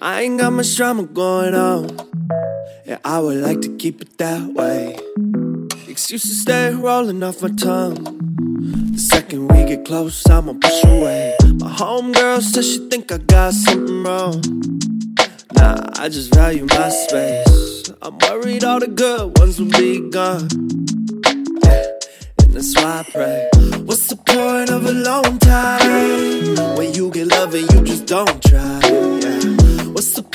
I ain't got much drama going on. Yeah, I would like to keep it that way. Excuses stay rolling off my tongue. The second we get close, I'ma push away. My homegirl says she think I got something wrong. Nah, I just value my space. I'm worried all the good ones will be gone. Yeah, and that's why I pray. What's the point of a long time when you get love and you just don't try? Yeah.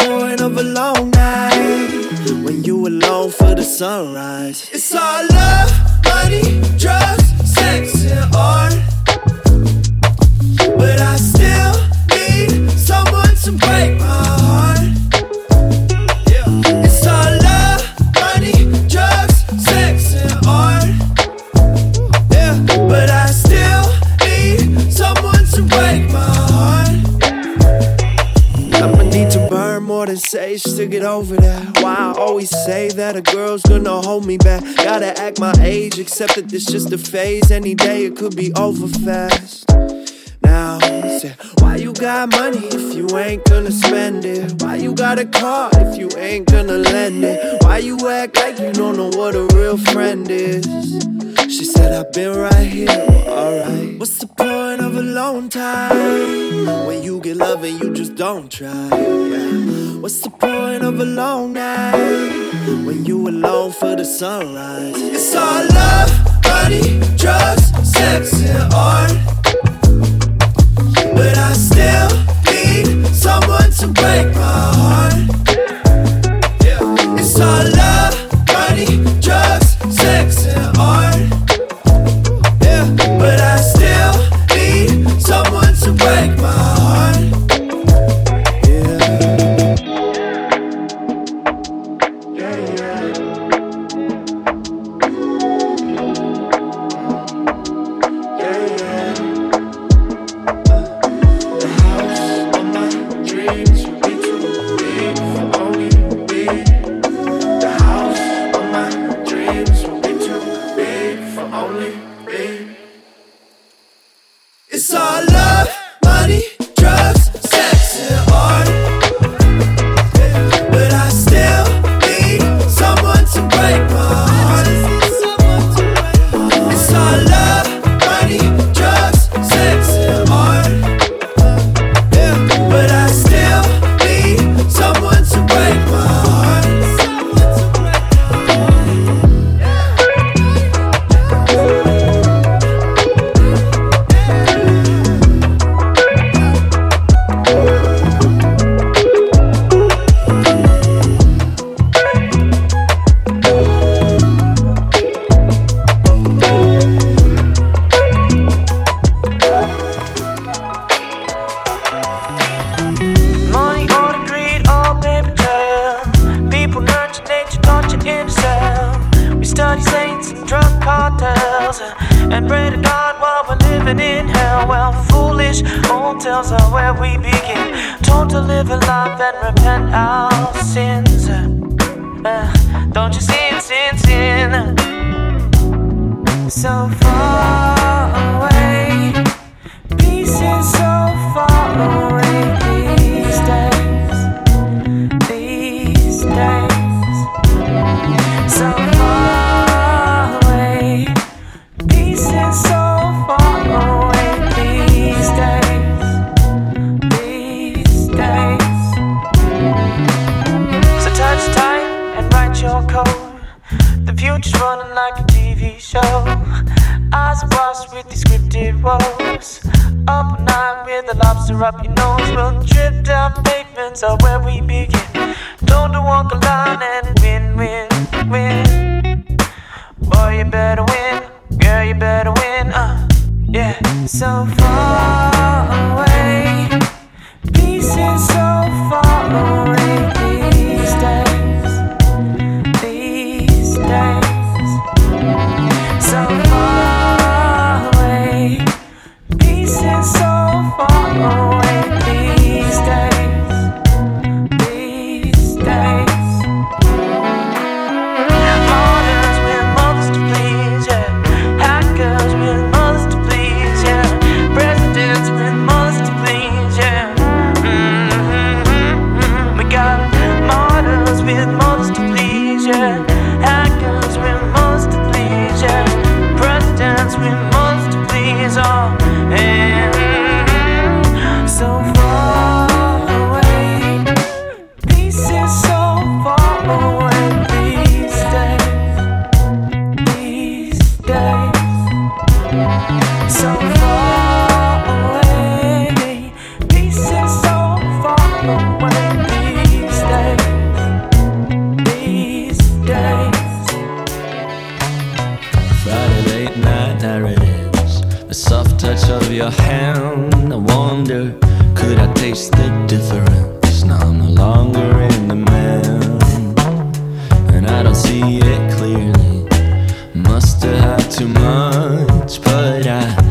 Point of a long night when you alone for the sunrise? It's all love, money, drugs, sex, and art. But I still need someone to break my than to get over that. Why I always say that a girl's gonna hold me back. Gotta act my age, accept that this just a phase. Any day it could be over fast. Now, say, why you got money if you ain't gonna spend it? Why you got a car if you ain't gonna lend it? Why you act like you don't know what a real friend is? She said, I've been right here, well, alright. What's the point of a long time when you get love and you just don't try? Yeah. What's the point of a long night when you alone for the sunrise? It's all love, money, drugs, sex, and art. But I still need someone to break my heart. It's all love, all So far Up all night with the lobster up your nose. We'll trip down pavements are where we begin. Don't walk a line and win, win, win. Boy, you better win. Girl, you better win. Uh, yeah. So far piedra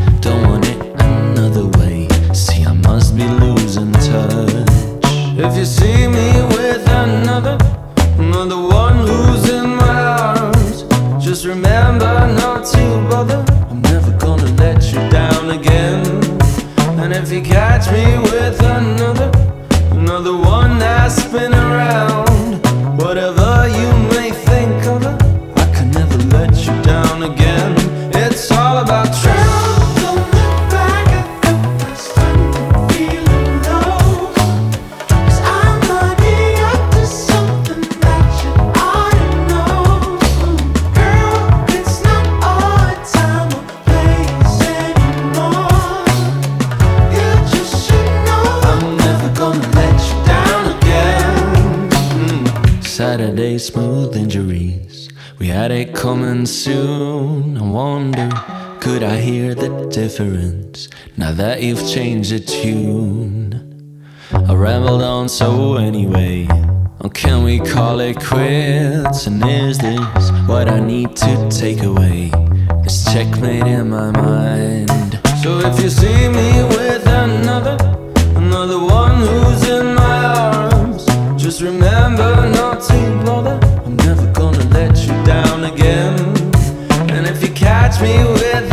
change the tune. I rambled on so anyway. Or can we call it quits? And is this what I need to take away? This checkmate in my mind. So if you see me with another, another one who's in my arms, just remember not to bother. I'm never gonna let you down again. And if you catch me with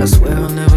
I swear I'll never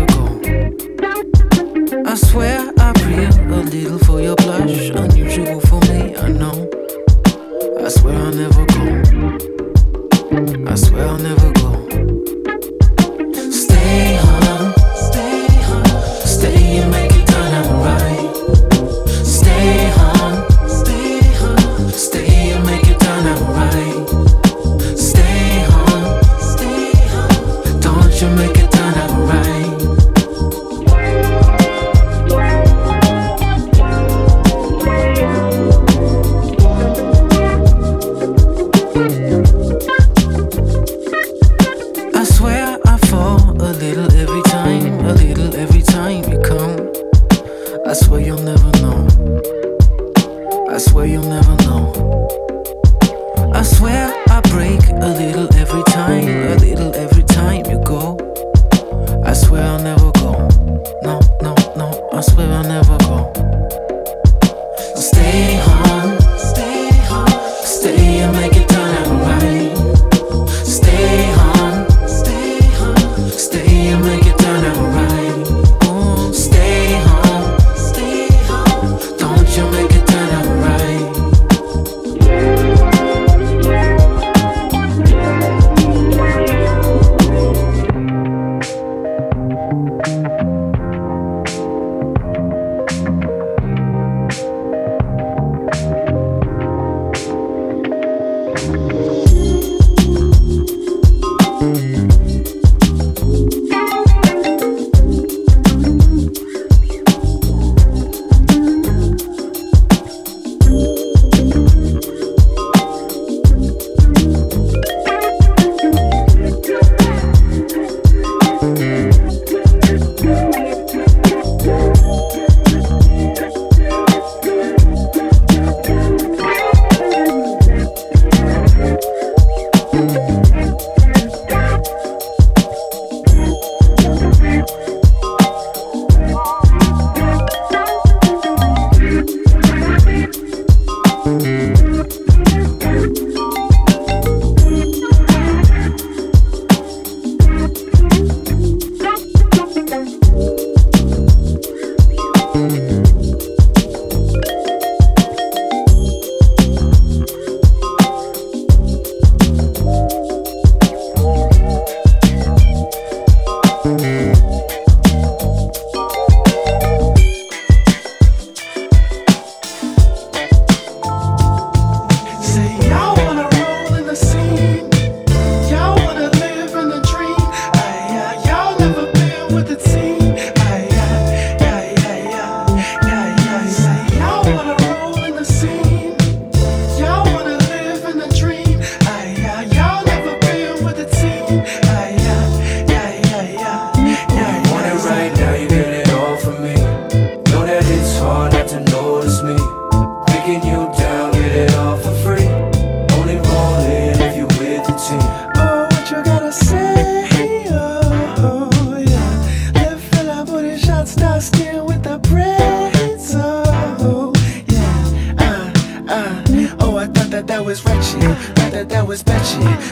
here with a pretzel, oh, yeah. Uh, uh. Oh, I thought that that was wretched. Thought that that was bad.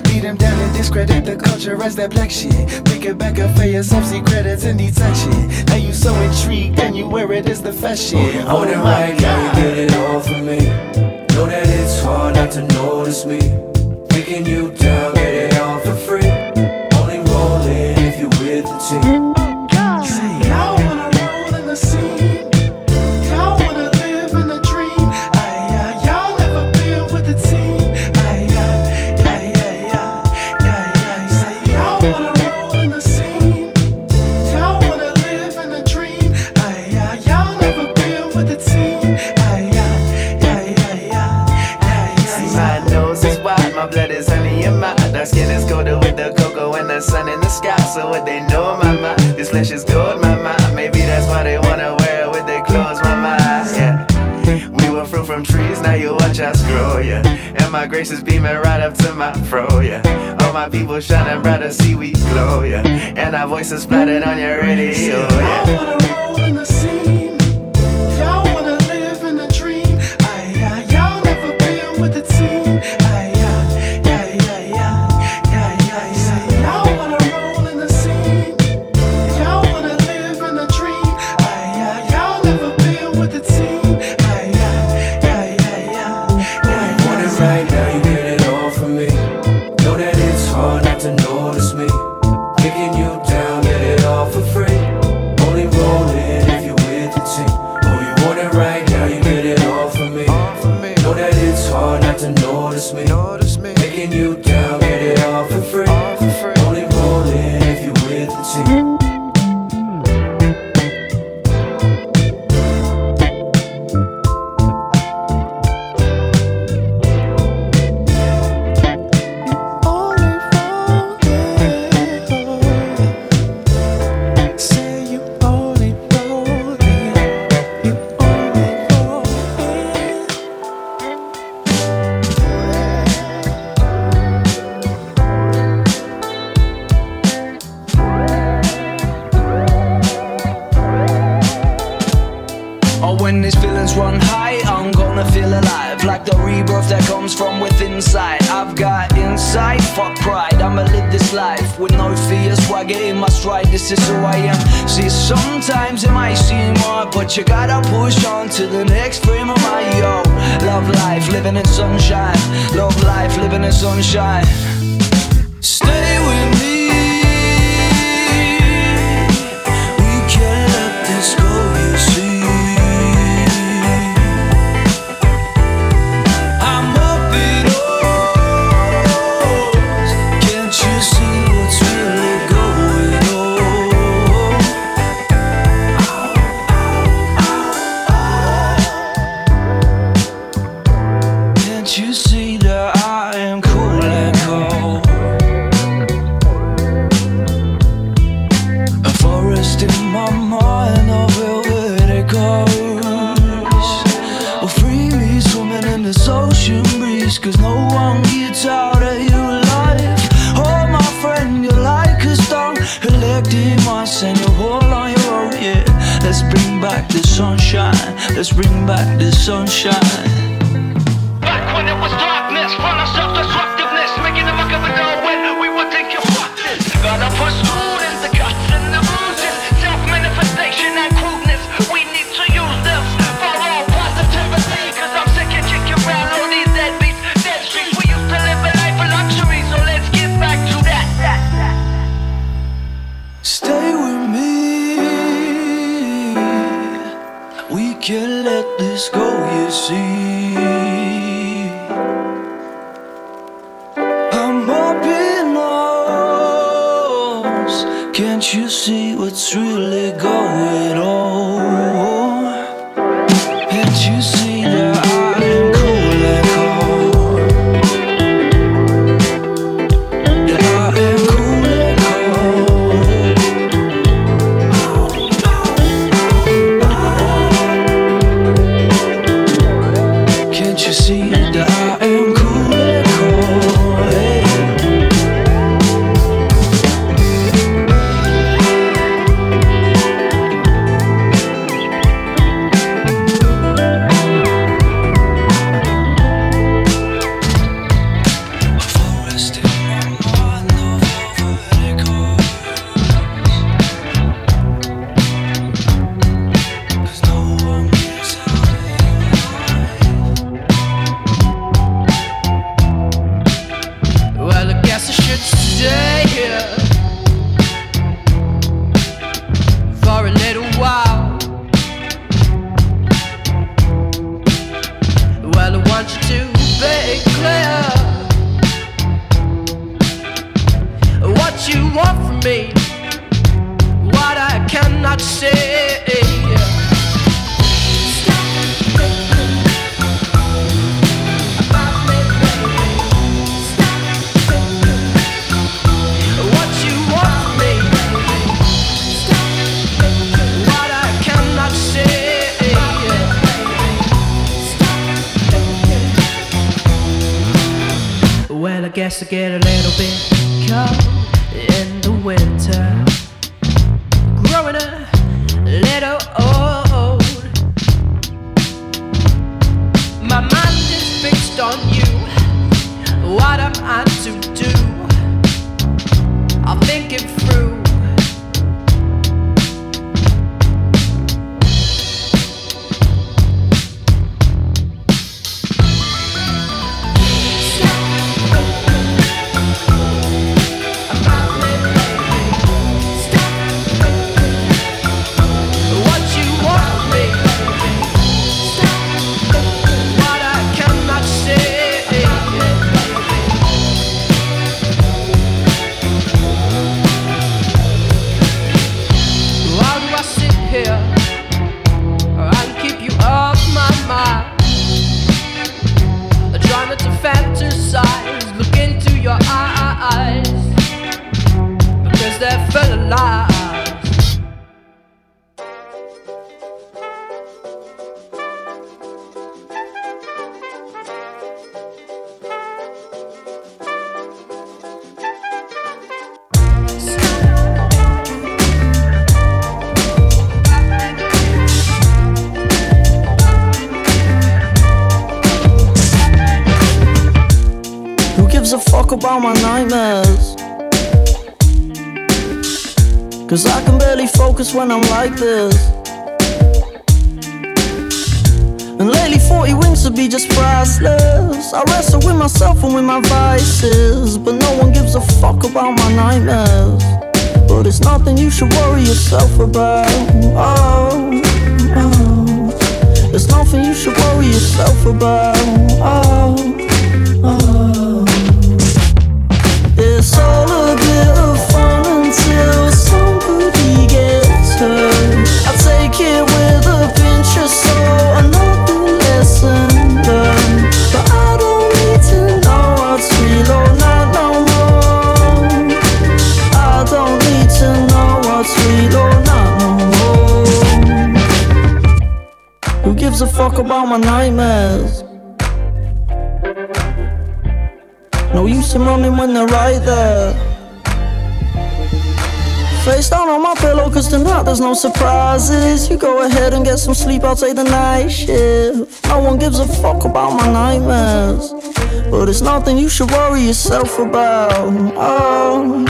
Beat him down and discredit the culture as that black shit. Pick it back up for yourself, see credits and detection. Now you so intrigued and you wear it as the fashion. Oh, my right now you it all for me. Know that it's hard not to notice me. Picking you down, get it all for free. Only rolling if you're with the team. Flesh is gold, mama. Maybe that's why they wanna wear it with their clothes, mama. Yeah. We were fruit from trees, now you watch us grow, yeah. And my grace is beaming right up to my fro, yeah. All my people shining brighter, see we glow, yeah. And our voices splattered on your radio, yeah. this is who I am. See, sometimes it might seem hard, but you gotta push on to the next frame of my yo. Love life, living in sunshine. Love life, living in sunshine. Let's bring back the sunshine. I get a little bit cold Cause I can barely focus when I'm like this. And lately 40 wins to be just priceless. I wrestle with myself and with my vices. But no one gives a fuck about my nightmares. But it's nothing you should worry yourself about. Oh, oh. It's nothing you should worry yourself about. Oh. My nightmares? No use in running when they're right there. Face down on my pillow, cause tonight there's no surprises. You go ahead and get some sleep, I'll take the night shift. No one gives a fuck about my nightmares. But it's nothing you should worry yourself about. Oh,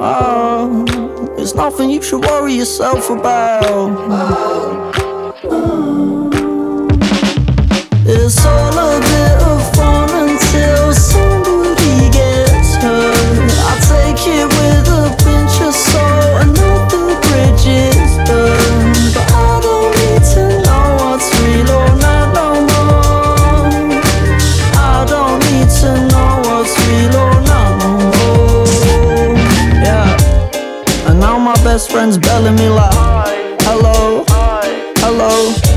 oh. It's nothing you should worry yourself about. It's best friend's belling me like, hello, hello.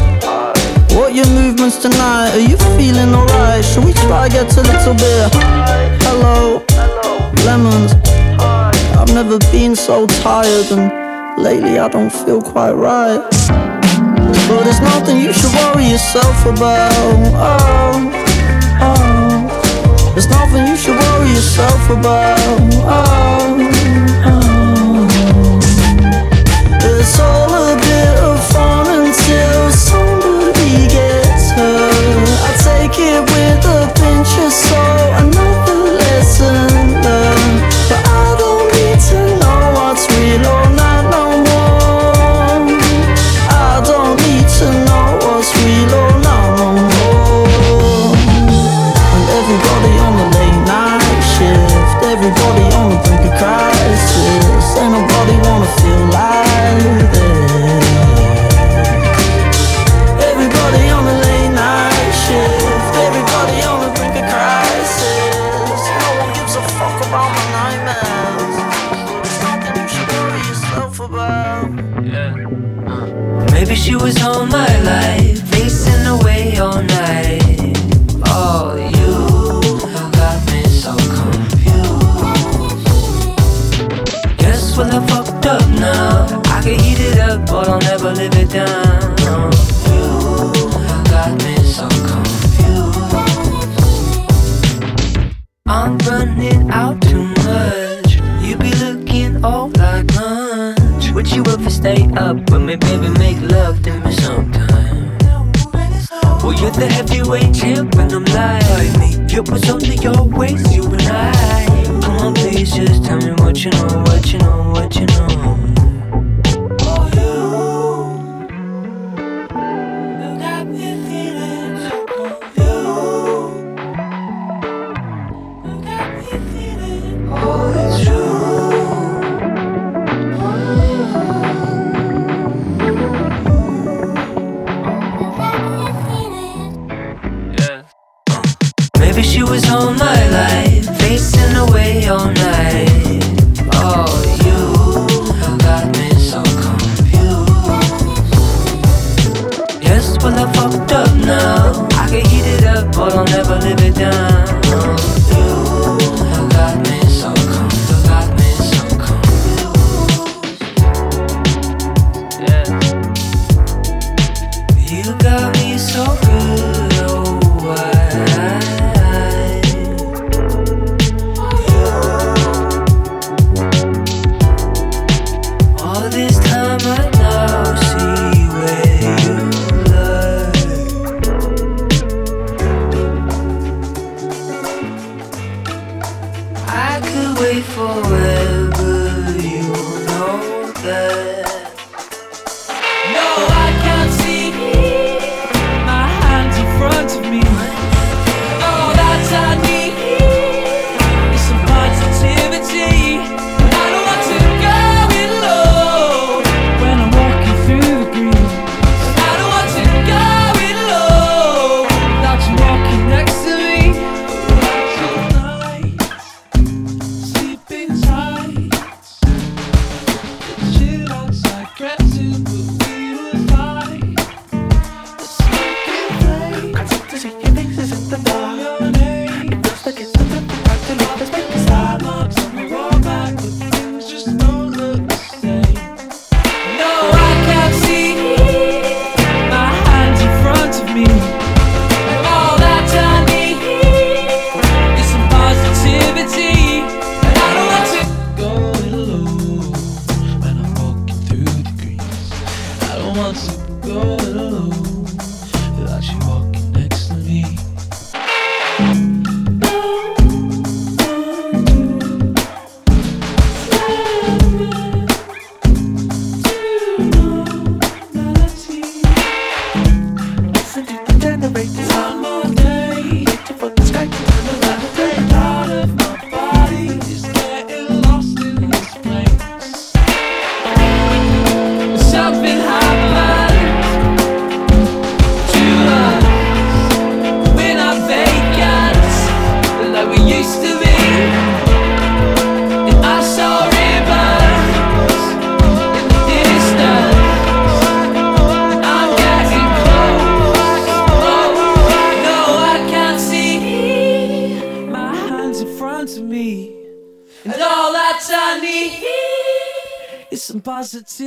What tonight? Are you feeling alright? Should we try get a little bit? Hello, lemons. I've never been so tired, and lately I don't feel quite right. But it's nothing you should worry yourself about. Oh, oh. There's nothing you should worry yourself about. Oh. It with a pinch of salt, another lesson she was all my life. Maybe she was all some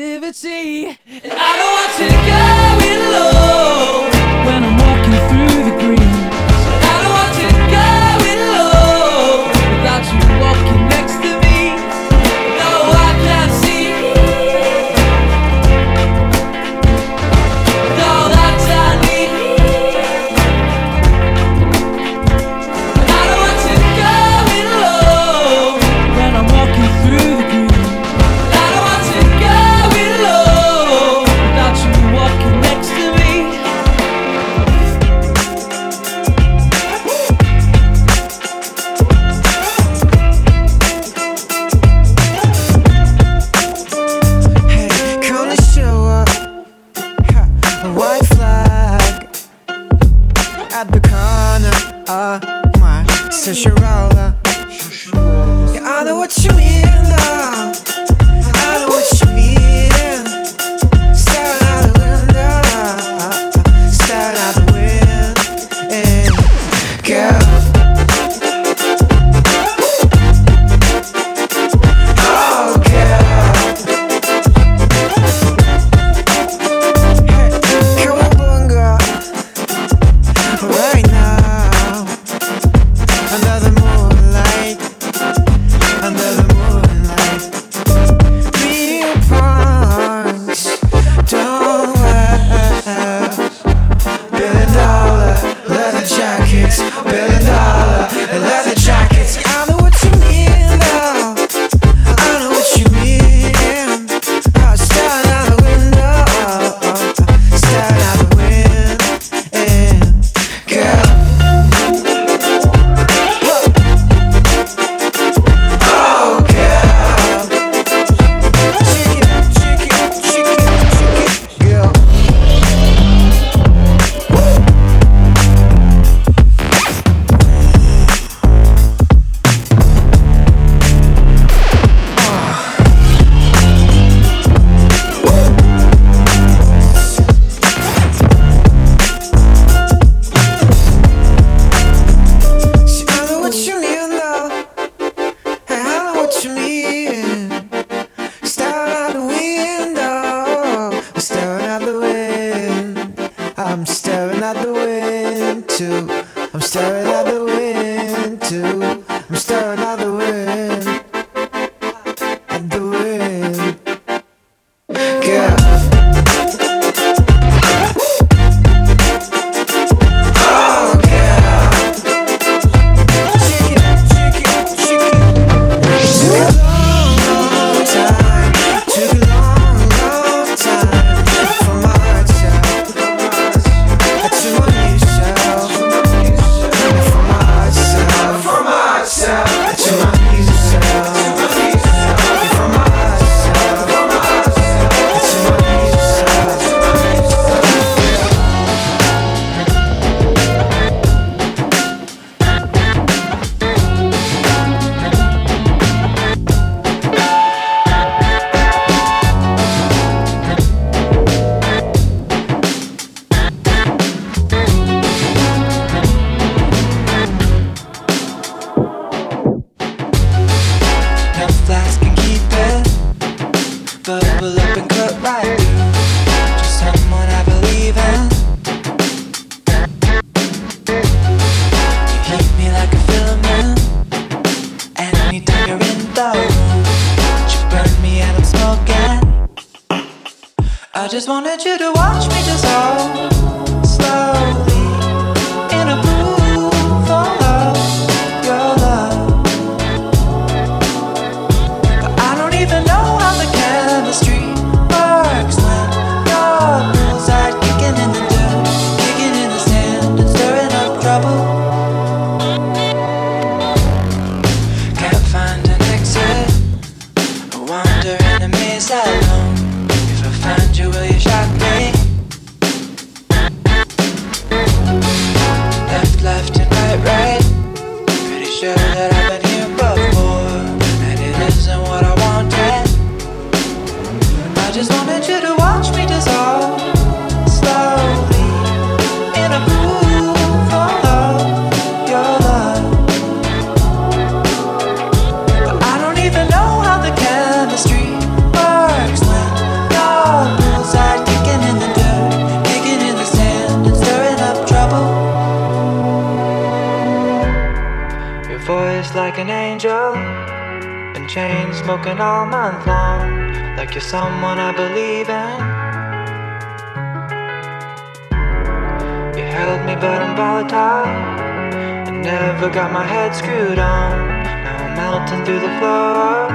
Never got my head screwed on. Now I'm melting through the floor.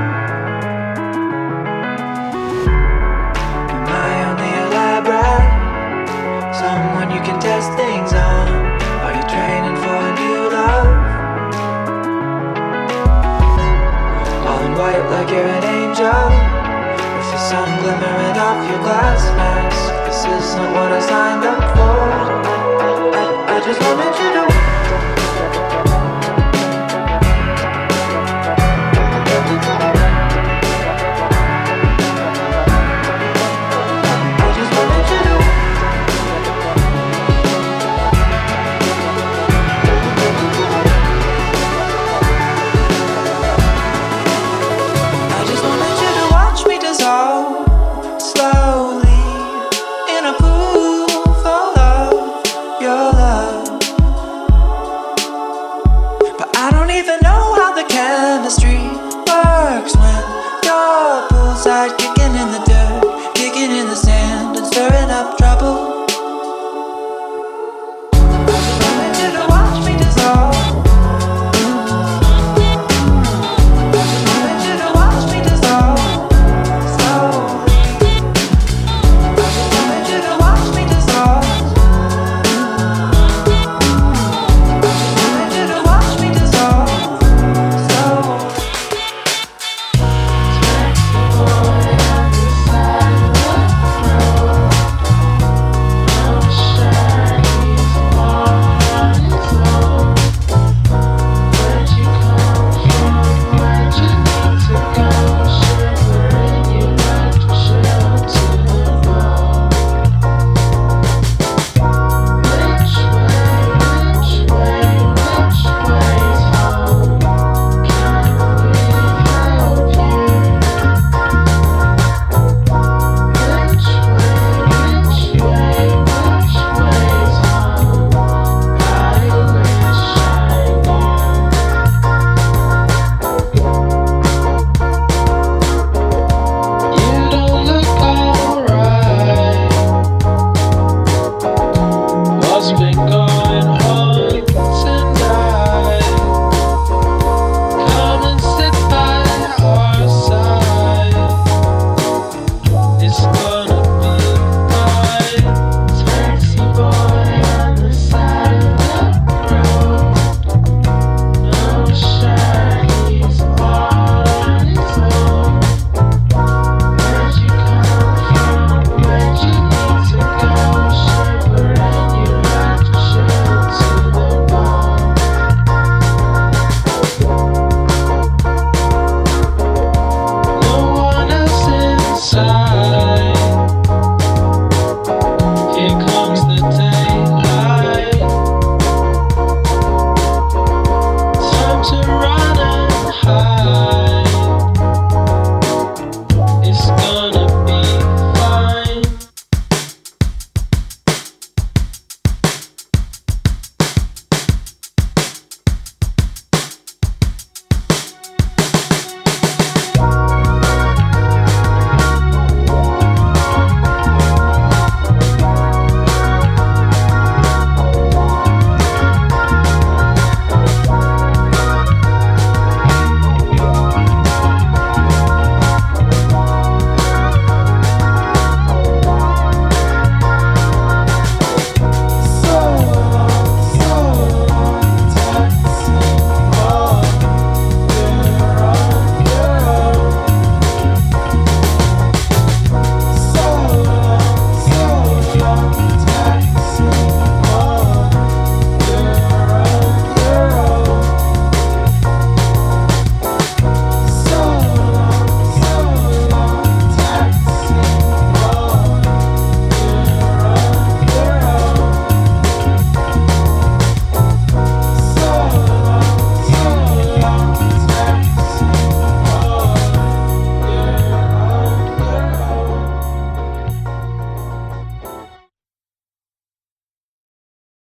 Am I only elaborate? Someone you can test things on. Are you training for a new love? All in white like you're an angel. With the sun glimmering off your glass mask. This isn't what I signed up for. I just wanted you to.